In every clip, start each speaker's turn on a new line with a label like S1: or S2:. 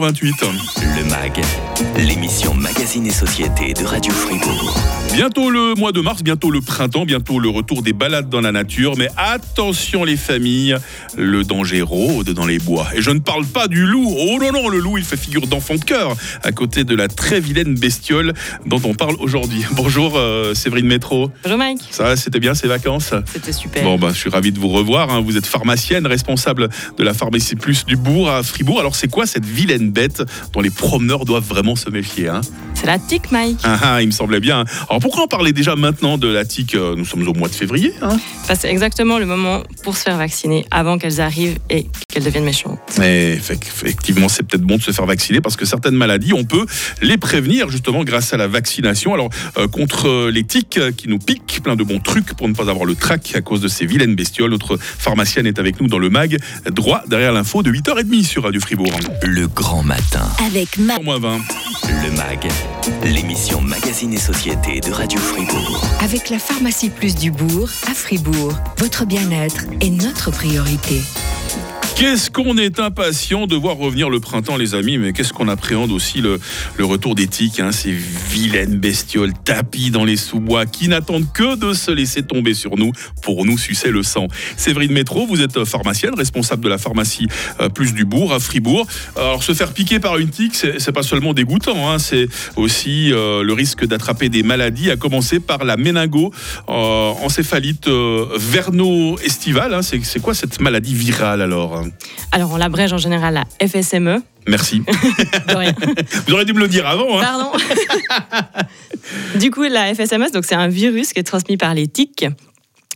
S1: 28.
S2: Le MAG, l'émission Magazine et Société de Radio Fribourg.
S1: Bientôt le mois de mars, bientôt le printemps, bientôt le retour des balades dans la nature. Mais attention les familles, le danger rôde dans les bois. Et je ne parle pas du loup. Oh non, non, le loup, il fait figure d'enfant de cœur à côté de la très vilaine bestiole dont on parle aujourd'hui. Bonjour euh, Séverine Métro.
S3: Bonjour Mike.
S1: Ça va, c'était bien ces vacances?
S3: C'était super.
S1: Bon, bah, je suis ravi de vous revoir. hein. Vous êtes pharmacienne, responsable de la pharmacie plus du bourg à Fribourg. Alors, c'est quoi cette vilaine bête dont les promeneurs doivent vraiment se méfier hein
S3: C'est la tic Mike.
S1: ah, ah, il me semblait bien. Alors, pourquoi en parler déjà maintenant de la tique euh, Nous sommes au mois de février. hein
S3: que c'est exactement le moment pour se faire vacciner avant qu'elles arrivent et qu'elles deviennent méchantes.
S1: Mais effec- effectivement, c'est peut-être bon de se faire vacciner parce que certaines maladies, on peut les prévenir justement grâce à la vaccination. Alors, euh, contre les tiques euh, qui nous piquent, plein de bons trucs pour ne pas avoir le trac à cause de ces vilaines bestioles. Notre pharmacienne est avec nous dans le mag, droit derrière l'info de 8h30 sur Radio Fribourg.
S2: Le grand matin.
S4: Avec Ma...
S1: Moins 20.
S2: Le MAG, l'émission Magazine et Société de Radio Fribourg.
S4: Avec la pharmacie plus du bourg à Fribourg. Votre bien-être est notre priorité.
S1: Qu'est-ce qu'on est impatient de voir revenir le printemps, les amis, mais qu'est-ce qu'on appréhende aussi le, retour des tiques, hein, ces vilaines bestioles tapis dans les sous-bois qui n'attendent que de se laisser tomber sur nous pour nous sucer le sang. Séverine Métro, vous êtes pharmacienne, responsable de la pharmacie euh, plus du bourg à Fribourg. Alors, se faire piquer par une tique, c'est pas seulement dégoûtant, hein, c'est aussi euh, le risque d'attraper des maladies, à commencer par la méningo euh, euh, verno-estivale. hein. c'est c'est quoi cette maladie virale alors hein
S3: Alors on l'abrège en général à FSME.
S1: Merci.
S3: De rien.
S1: Vous auriez dû me le dire avant. Hein.
S3: Pardon. du coup, la FSMS, donc c'est un virus qui est transmis par les tiques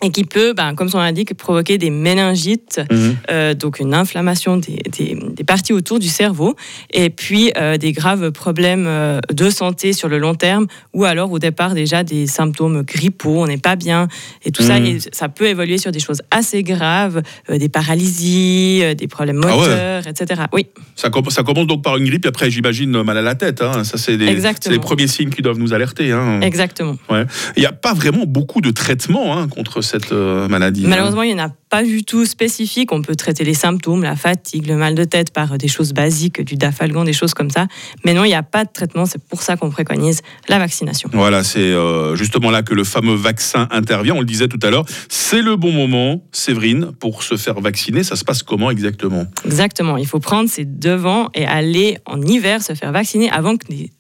S3: et qui peut, ben, comme son l'indique, provoquer des méningites,
S1: Mhm.
S3: euh, donc une inflammation des, des- des parties autour du cerveau, et puis euh, des graves problèmes euh, de santé sur le long terme, ou alors au départ déjà des symptômes grippaux, on n'est pas bien, et tout ça,
S1: Mhm.
S3: et ça peut évoluer sur des choses assez graves, des paralysies, des problèmes
S1: Ah ouais.
S3: moteurs, etc. Oui,
S1: Ça, com- ça commence donc par une grippe, et après, j'imagine, mal à la tête. hein. Ça, c'est les premiers signes qui doivent nous alerter. hein.
S3: exactement.
S1: Ouais. Il n'y a pas vraiment beaucoup de traitements hein, contre cette euh, maladie. hein.
S3: Malheureusement, il n'y en a pas du tout spécifique. On peut traiter les symptômes, la fatigue, le mal de tête par des choses basiques, du dafalgan, des choses comme ça. Mais non, il n'y a pas de traitement. C'est pour ça qu'on préconise la vaccination.
S1: Voilà, c'est euh, justement là que le fameux vaccin intervient. On le disait tout à l'heure. C'est le bon moment, Séverine, pour se faire vacciner. Ça se passe comment exactement?
S3: Exactement. Il faut prendre ses devants et aller en hiver se faire vacciner avant que les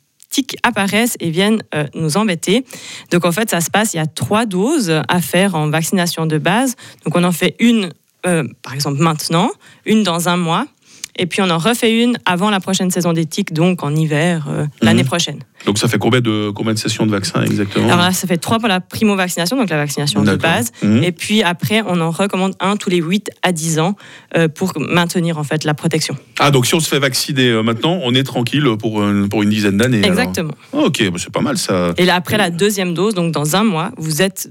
S3: apparaissent et viennent euh, nous embêter. Donc en fait, ça se passe, il y a trois doses à faire en vaccination de base. Donc on en fait une, euh, par exemple, maintenant, une dans un mois. Et puis on en refait une avant la prochaine saison des tiques, donc en hiver, euh, l'année prochaine.
S1: Donc ça fait combien de, combien de sessions de vaccin exactement
S3: Alors là, ça fait trois pour la primo-vaccination, donc la vaccination de base.
S1: Mhm.
S3: Et puis après, on en recommande un tous les 8 à 10 ans euh, pour maintenir en fait la protection.
S1: Ah, donc si on se fait vacciner euh, maintenant, on est tranquille pour, une- pour une dizaine d'années. alors.
S3: Exactement.
S1: Ok, bah, c'est pas mal ça.
S3: Et là, après la deuxième dose, donc dans un mois, vous êtes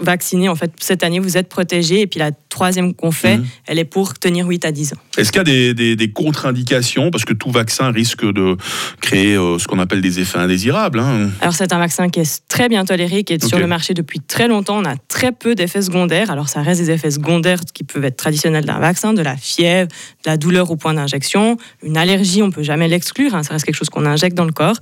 S3: vacciné. En fait, cette année, vous êtes protégé. Et puis la troisième qu'on fait,
S1: Mhm.
S3: elle est pour tenir 8 à 10 ans.
S1: Est-ce qu'il y a des, des- des contre-indications? Parce que tout vaccin risque de créer euh, ce qu'on appelle des effets indésirables. hein.
S3: Alors c'est un vaccin qui est très bien toléré, qui est sur le marché depuis très longtemps. On a très peu d'effets secondaires. Alors ça reste des effets secondaires qui peuvent être traditionnels d'un vaccin, de la fièvre, de la douleur au point d'injection, une allergie, on peut jamais l'exclure. hein, ça reste quelque chose qu'on injecte dans le corps,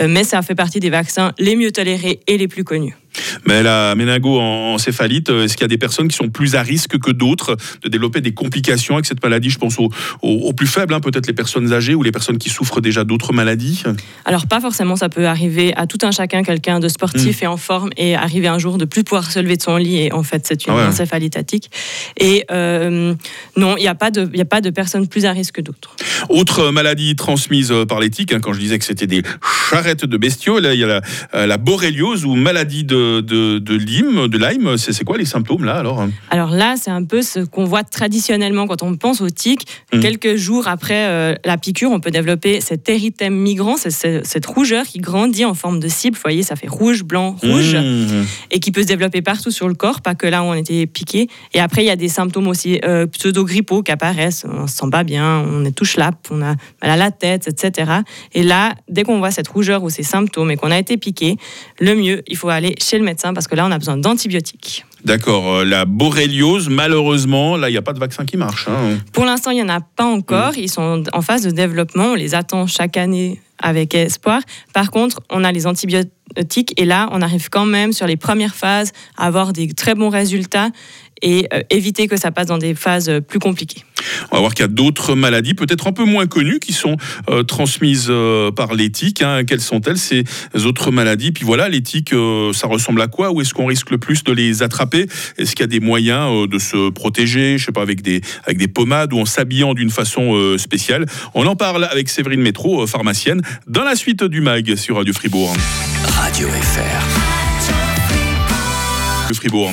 S3: Euh, mais ça fait partie des vaccins les mieux tolérés et les plus connus.
S1: Mais la méningo-encéphalite, euh, est-ce qu'il y a des personnes qui sont plus à risque que d'autres de développer des complications avec cette maladie? Je pense aux, aux- aux plus faibles, hein, peut-être les personnes âgées ou les personnes qui souffrent déjà d'autres maladies.
S3: Alors pas forcément, ça peut arriver à tout un chacun, quelqu'un de sportif et en forme, et arriver un jour de plus pouvoir se lever de son lit, et en fait c'est une
S1: Ah ouais.
S3: encéphalite tic. Et euh, non, il n'y a, pas de- il y a pas de personnes plus à risque que d'autres.
S1: Autre maladie transmise euh, par les tiques, hein, quand je disais que c'était des charrettes de bestiaux, là, il y a la, euh, la borréliose ou maladie de, de, de Lyme. De Lyme. C'est quoi les symptômes là alors
S3: Alors là, c'est un peu ce qu'on voit traditionnellement quand on pense aux tiques.
S1: Mhm.
S3: Quelques jours après euh, la piqûre, on peut développer cet érythème migrant, cette rougeur qui grandit en forme de cible. Vous voyez, ça fait rouge, blanc, rouge,
S1: Mmh.
S3: et qui peut se développer partout sur le corps, pas que là où on était piqué. Et après, il y a des symptômes aussi euh, pseudo-grippaux qui apparaissent. On se sent pas bien, on est tout schlapp, on a mal à la tête, etc. Et là, dès qu'on voit cette rougeur ou ces symptômes et qu'on a été piqué, le mieux, il faut aller chez le médecin parce que là, on a besoin d'antibiotiques.
S1: D'accord. Euh, la borréliose, malheureusement, là, il n'y a pas de vaccin qui marche. hein.
S3: Pour l'instant, il n'y en a pas encore. Ils sont en phase de développement. On les attend chaque année avec espoir. Par contre, on a les antibiotiques et là, on arrive quand même sur les premières phases à avoir des très bons résultats et euh, éviter que ça passe dans des phases euh, plus compliquées.
S1: On va voir qu'il y a d'autres maladies, peut-être un peu moins connues, qui sont euh, transmises euh, par les tiques. hein. Quelles sont-elles, ces autres maladies? Puis voilà, les tiques, euh, ça ressemble à quoi? Où est-ce qu'on risque le plus de les attraper? Est-ce qu'il y a des moyens euh, de se protéger, je sais pas, avec des, avec des pommades ou en s'habillant d'une façon euh, spéciale? On en parle avec Séverine Métro, euh, pharmacienne, dans la suite du MAG sur Radio Fribourg.
S2: Radio FR.
S1: Le Fribourg.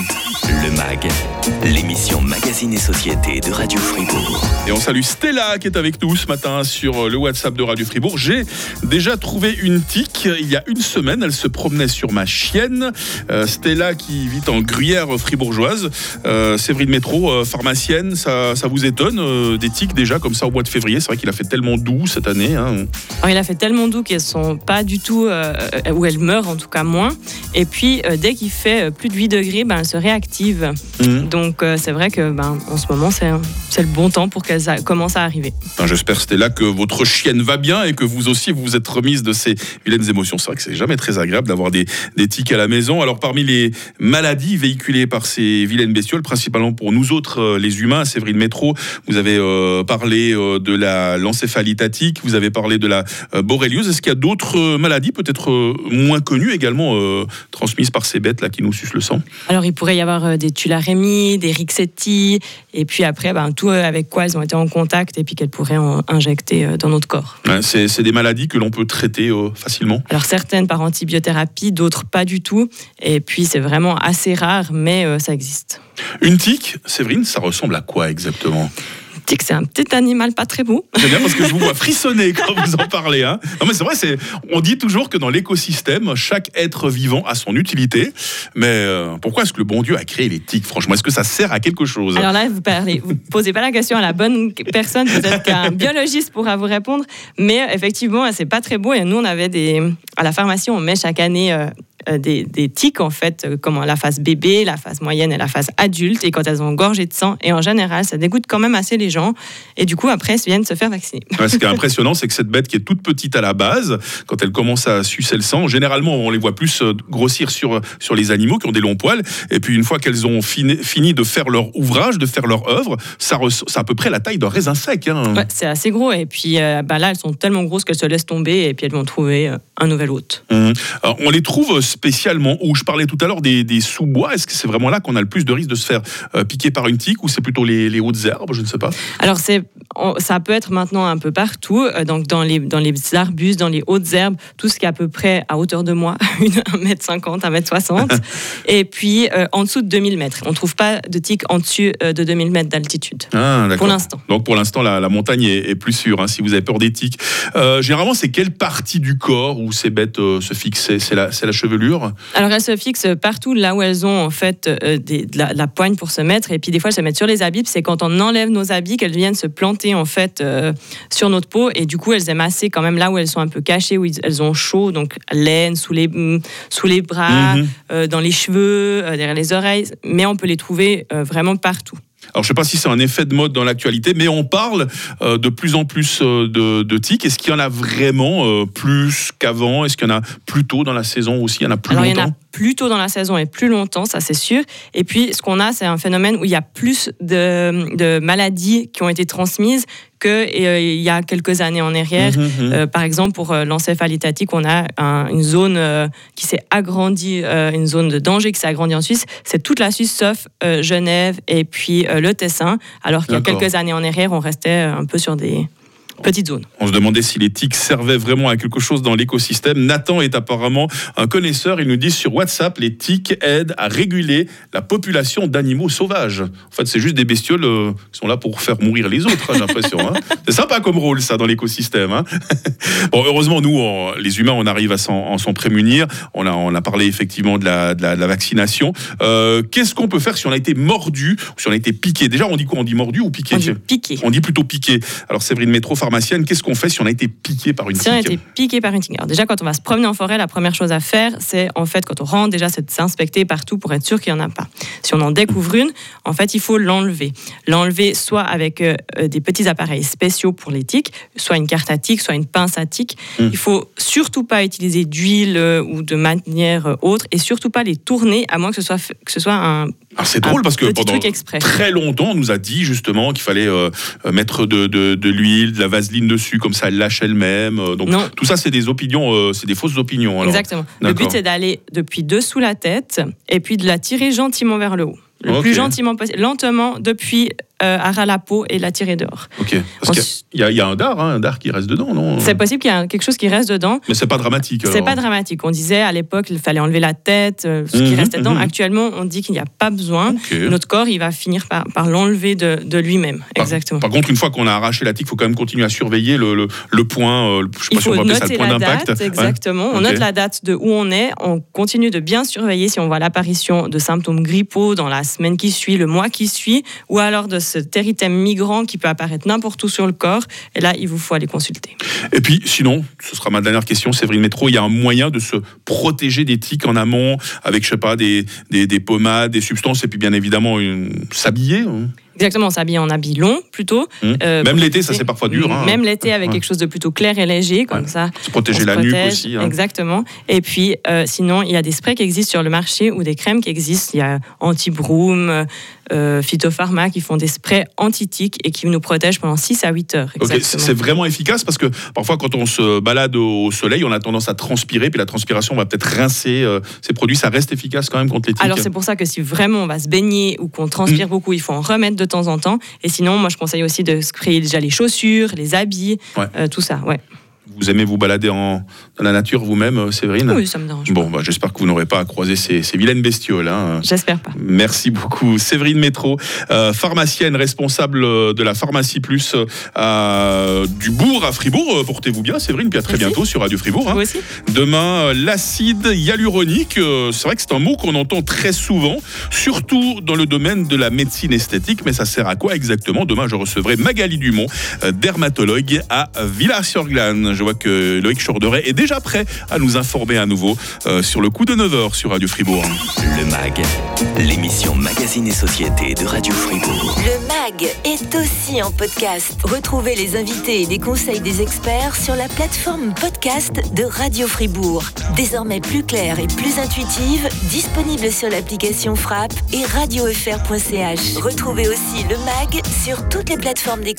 S2: Le MAG. L'émission Magazine et Société de Radio Fribourg.
S1: Et on salue Stella qui est avec nous ce matin sur le WhatsApp de Radio Fribourg. J'ai déjà trouvé une tique il y a une semaine. Elle se promenait sur ma chienne. Euh, Stella qui vit en gruyère fribourgeoise. Euh, Séverine Métro, euh, pharmacienne, ça, ça vous étonne euh, des tiques déjà comme ça au mois de février? C'est vrai qu'il a fait tellement doux cette année. hein.
S3: Alors, il a fait tellement doux qu'elles sont pas du tout, euh, ou elles meurent en tout cas moins. Et puis, euh, dès qu'il fait euh, plus de 8 degrés, ben, elles se réactivent.
S1: Mhm.
S3: Donc, euh, c'est vrai que ben, en ce moment, c'est c'est le bon temps pour qu'elles a- commencent à arriver.
S1: Enfin, J'espère Stella que votre chienne va bien et que vous aussi vous vous êtes remise de ces vilaines émotions. C'est vrai que c'est jamais très agréable d'avoir des, des tiques à la maison. Alors parmi les maladies véhiculées par ces vilaines bestioles, principalement pour nous autres euh, les humains, Séverine Métro, vous avez euh, parlé euh, de la l'encéphalitatique, vous avez parlé de la euh, borréliose. Est-ce qu'il y a d'autres euh, maladies peut-être euh, moins connues également euh, transmises par ces bêtes là qui nous sucent le sang?
S3: Alors, il pourrait y avoir euh, des tularémies, des rixetti, et puis après, ben, tout euh, avec quoi elles ont été en contact et puis qu'elles pourraient en injecter euh, dans notre corps.
S1: Ouais, C'est c'est des maladies que l'on peut traiter euh, facilement.
S3: Alors, certaines par antibiothérapie, d'autres pas du tout. Et puis, c'est vraiment assez rare, mais euh, ça existe.
S1: Une tique, Séverine, ça ressemble à quoi exactement?
S3: C'est un petit animal pas très beau.
S1: C'est bien parce que je vous vois frissonner quand vous en parlez. Hein. Non mais c'est vrai, c'est, on dit toujours que dans l'écosystème, chaque être vivant a son utilité. Mais euh, pourquoi est-ce que le bon Dieu a créé les tiques? Franchement, est-ce que ça sert à quelque chose?
S3: Alors là, vous vous posez pas la question à la bonne personne. Peut-être qu'un biologiste pourra vous répondre. Mais effectivement, c'est pas très beau. Et nous, on avait des, à la pharmacie, on met chaque année euh, des, des tiques en fait, euh, comme la phase bébé, la phase moyenne et la phase adulte. Et quand elles ont gorgé de sang, et en général, ça dégoûte quand même assez les gens. Et du coup, après, elles viennent se faire vacciner.
S1: Ouais, Ce qui est impressionnant, c'est que cette bête qui est toute petite à la base, quand elle commence à sucer le sang, généralement on les voit plus euh, grossir sur, sur les animaux qui ont des longs poils. Et puis une fois qu'elles ont fini, fini de faire leur ouvrage, de faire leur œuvre, ça c'est à peu près la taille d'un raisin sec. hein.
S3: Ouais, c'est assez gros. Et puis euh, bah là, elles sont tellement grosses qu'elles se laissent tomber. Et puis elles vont trouver euh, un nouvel hôte.
S1: Alors, on les trouve spécialement où Je parlais tout à l'heure des, sous-bois. Est-ce que c'est vraiment là qu'on a le plus de risque de se faire euh, piquer par une tique ou c'est plutôt les, les hautes herbes Je ne sais pas?
S3: Alors, c'est, on- ça peut être maintenant un peu partout, euh, donc dans les, dans les arbustes, dans les hautes herbes, tout ce qui est à peu près à hauteur de moi, une 1m50, 1m60, et puis euh, en dessous de 2000 mètres. On ne trouve pas de tiques en dessus euh, de 2000 mètres d'altitude,
S1: Ah,
S3: pour l'instant.
S1: Donc pour l'instant, la, la montagne est, est plus sûre, hein, si vous avez peur des tiques. Généralement, c'est quelle partie du corps où ces bêtes se fixent? C'est- la, chevelure?
S3: Alors, elles se fixent partout là où elles ont en fait des- de, la, de la poigne pour se mettre, et puis des fois elles se mettent sur les habits. C'est quand on enlève nos habits qu'elles viennent se planter en fait euh, sur notre peau, et du coup elles aiment assez quand même là où elles sont un peu cachées, où elles ont chaud, donc laine sous les mm, sous les bras,
S1: Mhm.
S3: euh, dans les cheveux, euh, derrière les oreilles, mais on peut les trouver vraiment partout.
S1: Alors, je ne sais pas si c'est un effet de mode dans l'actualité, mais on parle euh, de plus en plus euh, de, de tiques. Est-ce qu'il y en a vraiment euh, plus qu'avant? Est-ce qu'il y en a plus tôt dans la saison aussi? Il y en a plus
S3: Alors,
S1: longtemps?
S3: Plus tôt dans la saison et plus longtemps, ça c'est sûr. Et puis, ce qu'on a, c'est un phénomène où il y a plus de, de maladies qui ont été transmises qu'il y a quelques années en arrière.
S1: Mhm, mhm.
S3: Euh, par exemple, pour euh, l'encéphalitatique, on a un- une zone euh, qui s'est agrandie, euh, une zone de danger qui s'est agrandie en Suisse. C'est toute la Suisse sauf euh, Genève et puis euh, le Tessin. Alors qu'il y a quelques années en arrière, on restait euh, un peu sur des petites zones.
S1: On se demandait si les tiques servaient vraiment à quelque chose dans l'écosystème. Nathan est apparemment un connaisseur. Il nous dit sur WhatsApp, les tiques aident à réguler la population d'animaux sauvages. En fait, c'est juste des bestioles euh, qui sont là pour faire mourir les autres, hein, j'ai l'impression. hein. C'est sympa comme rôle, ça, dans l'écosystème. hein. bon, heureusement, nous, on- les humains, on arrive à s'en en s'en prémunir. On a, on a parlé effectivement de la, de la, de la vaccination. Euh, Qu'est-ce qu'on peut faire si on a été mordu ou si on a été piqué? Déjà, on dit quoi? On dit mordu ou piqué?
S3: On dit piqué.
S1: on dit plutôt piqué. Alors Séverine Métro, pharmacienne, qu'est-ce qu'on fait si on a été piqué par une
S3: Si on a
S1: tique
S3: été piqué par une tique. Alors déjà, quand on va se promener en forêt, la première chose à faire, c'est en fait, quand on rentre, déjà, c'est de s'inspecter partout pour être sûr qu'il n'y en a pas. Si on en découvre une, en fait, il faut l'enlever. L'enlever soit avec euh, euh, des petits appareils spéciaux pour les tiques, soit une carte à tiques, soit une pince à tiques.
S1: Mm.
S3: Il faut surtout pas utiliser d'huile euh, ou de manière euh, autre, et surtout pas les tourner, à moins que ce soit, que ce soit un,
S1: Alors c'est drôle parce que pendant très longtemps, on nous a dit justement qu'il fallait euh, euh, mettre de, de- de l'huile, de la vaseline dessus, comme ça elle lâche elle-même. Euh, Donc
S3: Non.
S1: tout ça, c'est des opinions, euh, c'est des fausses opinions. alors.
S3: Exactement. Le but, c'est d'aller depuis dessous la tête et puis de la tirer gentiment vers le haut. Le plus gentiment possible, lentement, depuis euh, à ras la peau et la tirer dehors.
S1: Ok. Parce qu'il y, a- il y a un dard, hein, un dard qui reste dedans, non?
S3: C'est possible qu'il y ait quelque chose qui reste dedans.
S1: Mais c'est pas dramatique.
S3: C'est pas dramatique. On disait à l'époque qu'il fallait enlever la tête, euh, ce qui
S1: Mhm,
S3: restait dedans.
S1: mhm.
S3: Actuellement, on dit qu'il n'y a pas besoin. Notre corps, il va finir par, par l'enlever de, de lui-même. Exactement.
S1: Par contre, une fois qu'on a arraché la tique, il faut quand même continuer à surveiller le, le, le point, euh, le- je sais
S3: Il
S1: pas si on
S3: faut
S1: va appeler ça
S3: noter
S1: le point
S3: la
S1: d'impact. Ouais.
S3: exactement. On note la date de où on est. On continue de bien surveiller si on voit l'apparition de symptômes grippaux dans la semaine qui suit, le mois qui suit, ou alors de ce téritème migrant qui peut apparaître n'importe où sur le corps. Et là, il vous faut aller consulter.
S1: Et puis, sinon, ce sera ma dernière question, Séverine Métro, il y a un moyen de se protéger des tiques en amont avec, je sais pas, des, des, des pommades, des substances, et puis bien évidemment, s'habiller. hein.
S3: Exactement, on s'habille en habit long plutôt.
S1: Hum.
S3: Euh,
S1: Même l'été, ça c'est parfois dur. hein.
S3: Même l'été avec
S1: Ouais.
S3: quelque chose de plutôt clair et léger, comme
S1: Ouais.
S3: ça.
S1: Se protéger
S3: se
S1: la nuque
S3: protège.
S1: aussi. hein.
S3: Exactement. Et puis, euh, sinon, il y a des sprays qui existent sur le marché ou des crèmes qui existent. Il y a Anti-Broom, euh, Phytopharma qui font des sprays anti-tiques et qui nous protègent pendant 6 à 8 heures.
S1: C'est vraiment efficace parce que parfois quand on se balade au soleil, on a tendance à transpirer, puis la transpiration va peut-être rincer euh, ces produits. Ça reste efficace quand même contre les tiques.
S3: Alors c'est pour ça que si vraiment on va se baigner ou qu'on transpire
S1: Mm.
S3: beaucoup, il faut en remettre de temps en temps. Et sinon, moi je conseille aussi de sprayer déjà les chaussures, les habits,
S1: Ouais.
S3: euh, tout ça. Ouais.
S1: Vous aimez vous balader en, dans la nature vous-même, euh, Séverine
S3: Oui, ça me dérange.
S1: Bon, bah, j'espère que vous n'aurez pas à croiser ces, ces vilaines bestioles. hein.
S3: J'espère pas.
S1: Merci beaucoup. Séverine Métro, euh, pharmacienne responsable euh, de la pharmacie plus euh, du Bourg à Fribourg. Portez-vous bien, Séverine, puis à très
S3: Merci.
S1: bientôt sur Radio Fribourg. hein.
S3: Vous aussi
S1: Demain, l'acide hyaluronique, euh, c'est vrai que c'est un mot qu'on entend très souvent, surtout dans le domaine de la médecine esthétique, mais ça sert à quoi exactement? Demain, je recevrai Magali Dumont, dermatologue à Villars-sur-Glane. Vois que Loïc Chourderet est déjà prêt à nous informer à nouveau euh, sur le coup de 9h sur Radio Fribourg.
S2: Le MAG, l'émission Magazine et Société de Radio Fribourg.
S5: Le MAG est aussi en podcast. Retrouvez les invités et les conseils des experts sur la plateforme podcast de Radio Fribourg. Désormais plus claire et plus intuitive, disponible sur l'application Frappe et radiofr.ch. Retrouvez aussi le MAG sur toutes les plateformes d'écoute.